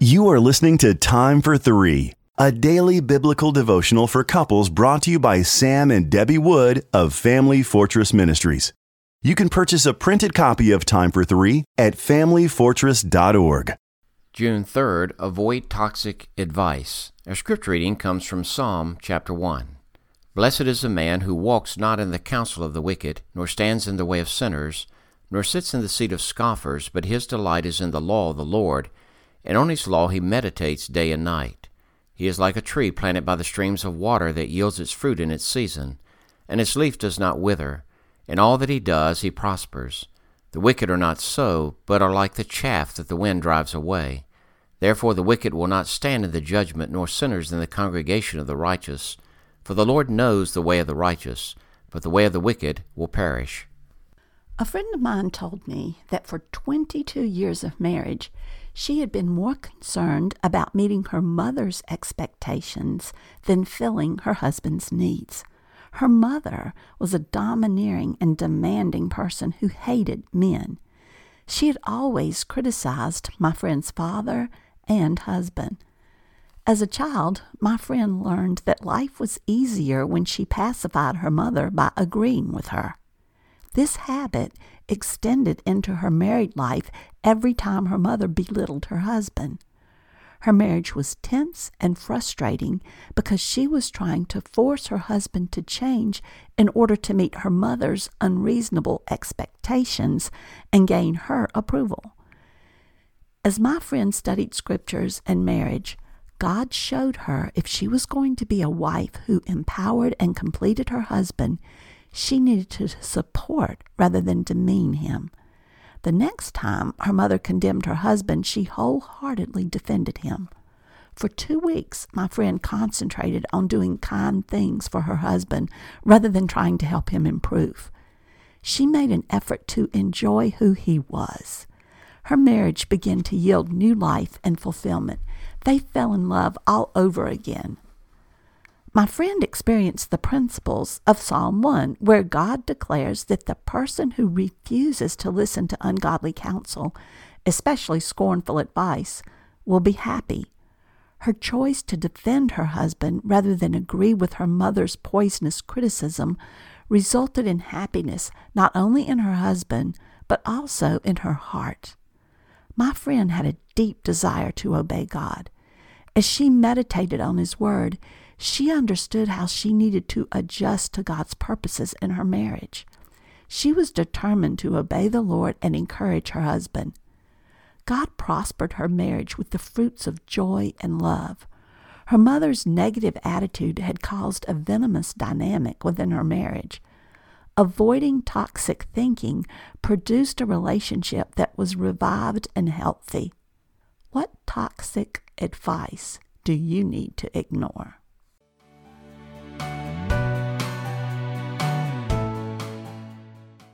You are listening to Time for Three, a daily biblical devotional for couples brought to you by Sam and Debbie Wood of Family Fortress Ministries. You can purchase a printed copy of Time for Three at FamilyFortress.org. June 3rd, avoid toxic advice. Our scripture reading comes from Psalm chapter 1. Blessed is the man who walks not in the counsel of the wicked, nor stands in the way of sinners, nor sits in the seat of scoffers, but his delight is in the law of the Lord and on his law he meditates day and night. He is like a tree planted by the streams of water that yields its fruit in its season, and its leaf does not wither. In all that he does he prospers. The wicked are not so, but are like the chaff that the wind drives away. Therefore the wicked will not stand in the judgment, nor sinners in the congregation of the righteous. For the Lord knows the way of the righteous, but the way of the wicked will perish. A friend of mine told me that for 22 years of marriage, she had been more concerned about meeting her mother's expectations than filling her husband's needs. Her mother was a domineering and demanding person who hated men. She had always criticized my friend's father and husband. As a child, my friend learned that life was easier when she pacified her mother by agreeing with her. This habit extended into her married life every time her mother belittled her husband. Her marriage was tense and frustrating because she was trying to force her husband to change in order to meet her mother's unreasonable expectations and gain her approval. As my friend studied scriptures and marriage, God showed her if she was going to be a wife who empowered and completed her husband, she needed to support rather than demean him. The next time her mother condemned her husband, she wholeheartedly defended him. For two weeks, my friend concentrated on doing kind things for her husband rather than trying to help him improve. She made an effort to enjoy who he was. Her marriage began to yield new life and fulfillment. They fell in love all over again. My friend experienced the principles of Psalm 1, where God declares that the person who refuses to listen to ungodly counsel, especially scornful advice, will be happy. Her choice to defend her husband rather than agree with her mother's poisonous criticism resulted in happiness not only in her husband, but also in her heart. My friend had a deep desire to obey God. As she meditated on His Word, she understood how she needed to adjust to God's purposes in her marriage. She was determined to obey the Lord and encourage her husband. God prospered her marriage with the fruits of joy and love. Her mother's negative attitude had caused a venomous dynamic within her marriage. Avoiding toxic thinking produced a relationship that was revived and healthy. What toxic advice do you need to ignore?